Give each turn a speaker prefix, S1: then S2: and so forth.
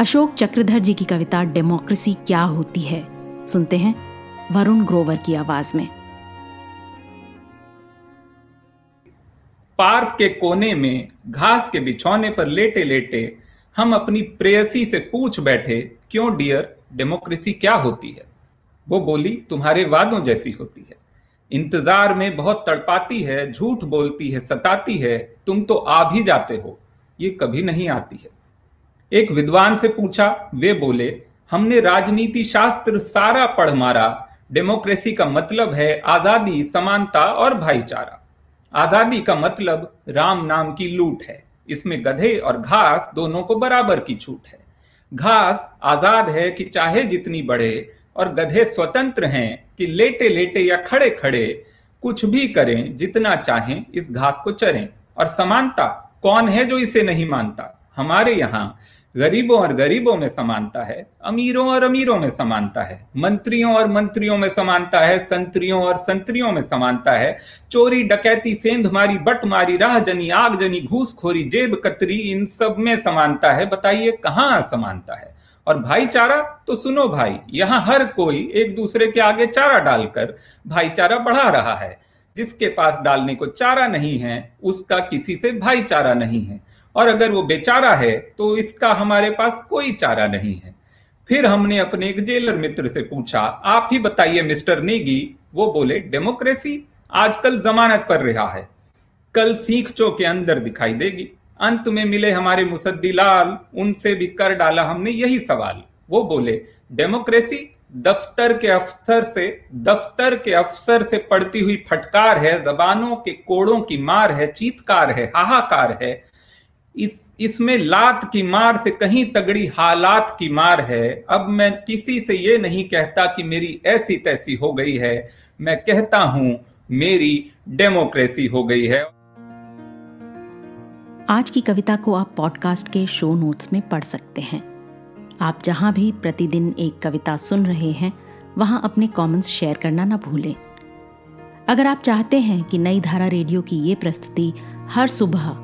S1: अशोक चक्रधर जी की कविता डेमोक्रेसी क्या होती है? सुनते हैं वरुण ग्रोवर की आवाज़ में।
S2: पार्क के कोने में घास के बिछौने पर लेटे लेटे हम अपनी प्रेयसी से पूछ बैठे, क्यों डियर, डेमोक्रेसी क्या होती है? वो बोली, तुम्हारे वादों जैसी होती है। इंतज़ार में बहुत तड़पाती है, झूठ बोलती है, सताती है, तुम तो आ भी जाते हो। ये कभी नहीं आती है। एक विद्वान से पूछा, वे बोले, हमने राजनीति शास्त्र सारा पढ़ मारा। डेमोक्रेसी का मतलब है आज़ादी, समानता और भाईचारा। आज़ादी का मतलब राम नाम की लूट है। इसमें गधे और घास दोनों को बराबर की छूट है। घास आज़ाद है कि चाहे जितनी बढ़े और गधे स्वतंत्र हैं कि लेटे लेटे या खड़े खड़े कुछ भी करें, जितना चाहें इस घास को चरें। और समानता कौन है जो इसे नहीं मानता? हमारे यहाँ गरीबों और गरीबों में समानता है, अमीरों और अमीरों में समानता है, मंत्रियों और मंत्रियों में समानता है, संतरियों और संतरियों में समानता है। चोरी, डकैती सेंध मारी बट मारी राह जनी आग जनी घूसखोरी जेब कतरी इन सब में समानता है। बताइए कहाँ समानता है? और भाईचारा तो सुनो भाई, यहाँ हर कोई एक दूसरे के आगे चारा डालकर भाईचारा बढ़ा रहा है। जिसके पास डालने को चारा नहीं है, उसका किसी से भाईचारा नहीं है। और अगर वो बेचारा है तो इसका हमारे पास कोई चारा नहीं है। फिर हमने अपने एक जेलर मित्र से पूछा, आप ही बताइए मिस्टर नेगी। वो बोले, डेमोक्रेसी आजकल जमानत पर रहा है। कल सीख चो के अंदर दिखाई देगी। अंत में मिले हमारे मुसद्दी लाल, उनसे भी कर डाला हमने यही सवाल। वो बोले, डेमोक्रेसी दफ्तर के अफसर से, दफ्तर के अफसर से पड़ती हुई फटकार है, जबानों के कोड़ों की मार है, चीतकार है, हाहाकार है। इस, इसमें लात की मार से कहीं तगड़ी हालात की मार है। अब मैं किसी से ये नहीं कहता कि मेरी ऐसी तैसी हो गई है। मैं कहता हूँ, मेरी डेमोक्रेसी हो गई है।
S1: आज की कविता को आप पॉडकास्ट के शो नोट्स में पढ़ सकते हैं। आप जहाँ भी प्रतिदिन एक कविता सुन रहे हैं, वहाँ अपने कमेंट्स शेयर करना ना भूलें। अगर आप चाहते हैं कि नई धारा रेडियो की ये प्रस्तुति हर सुबह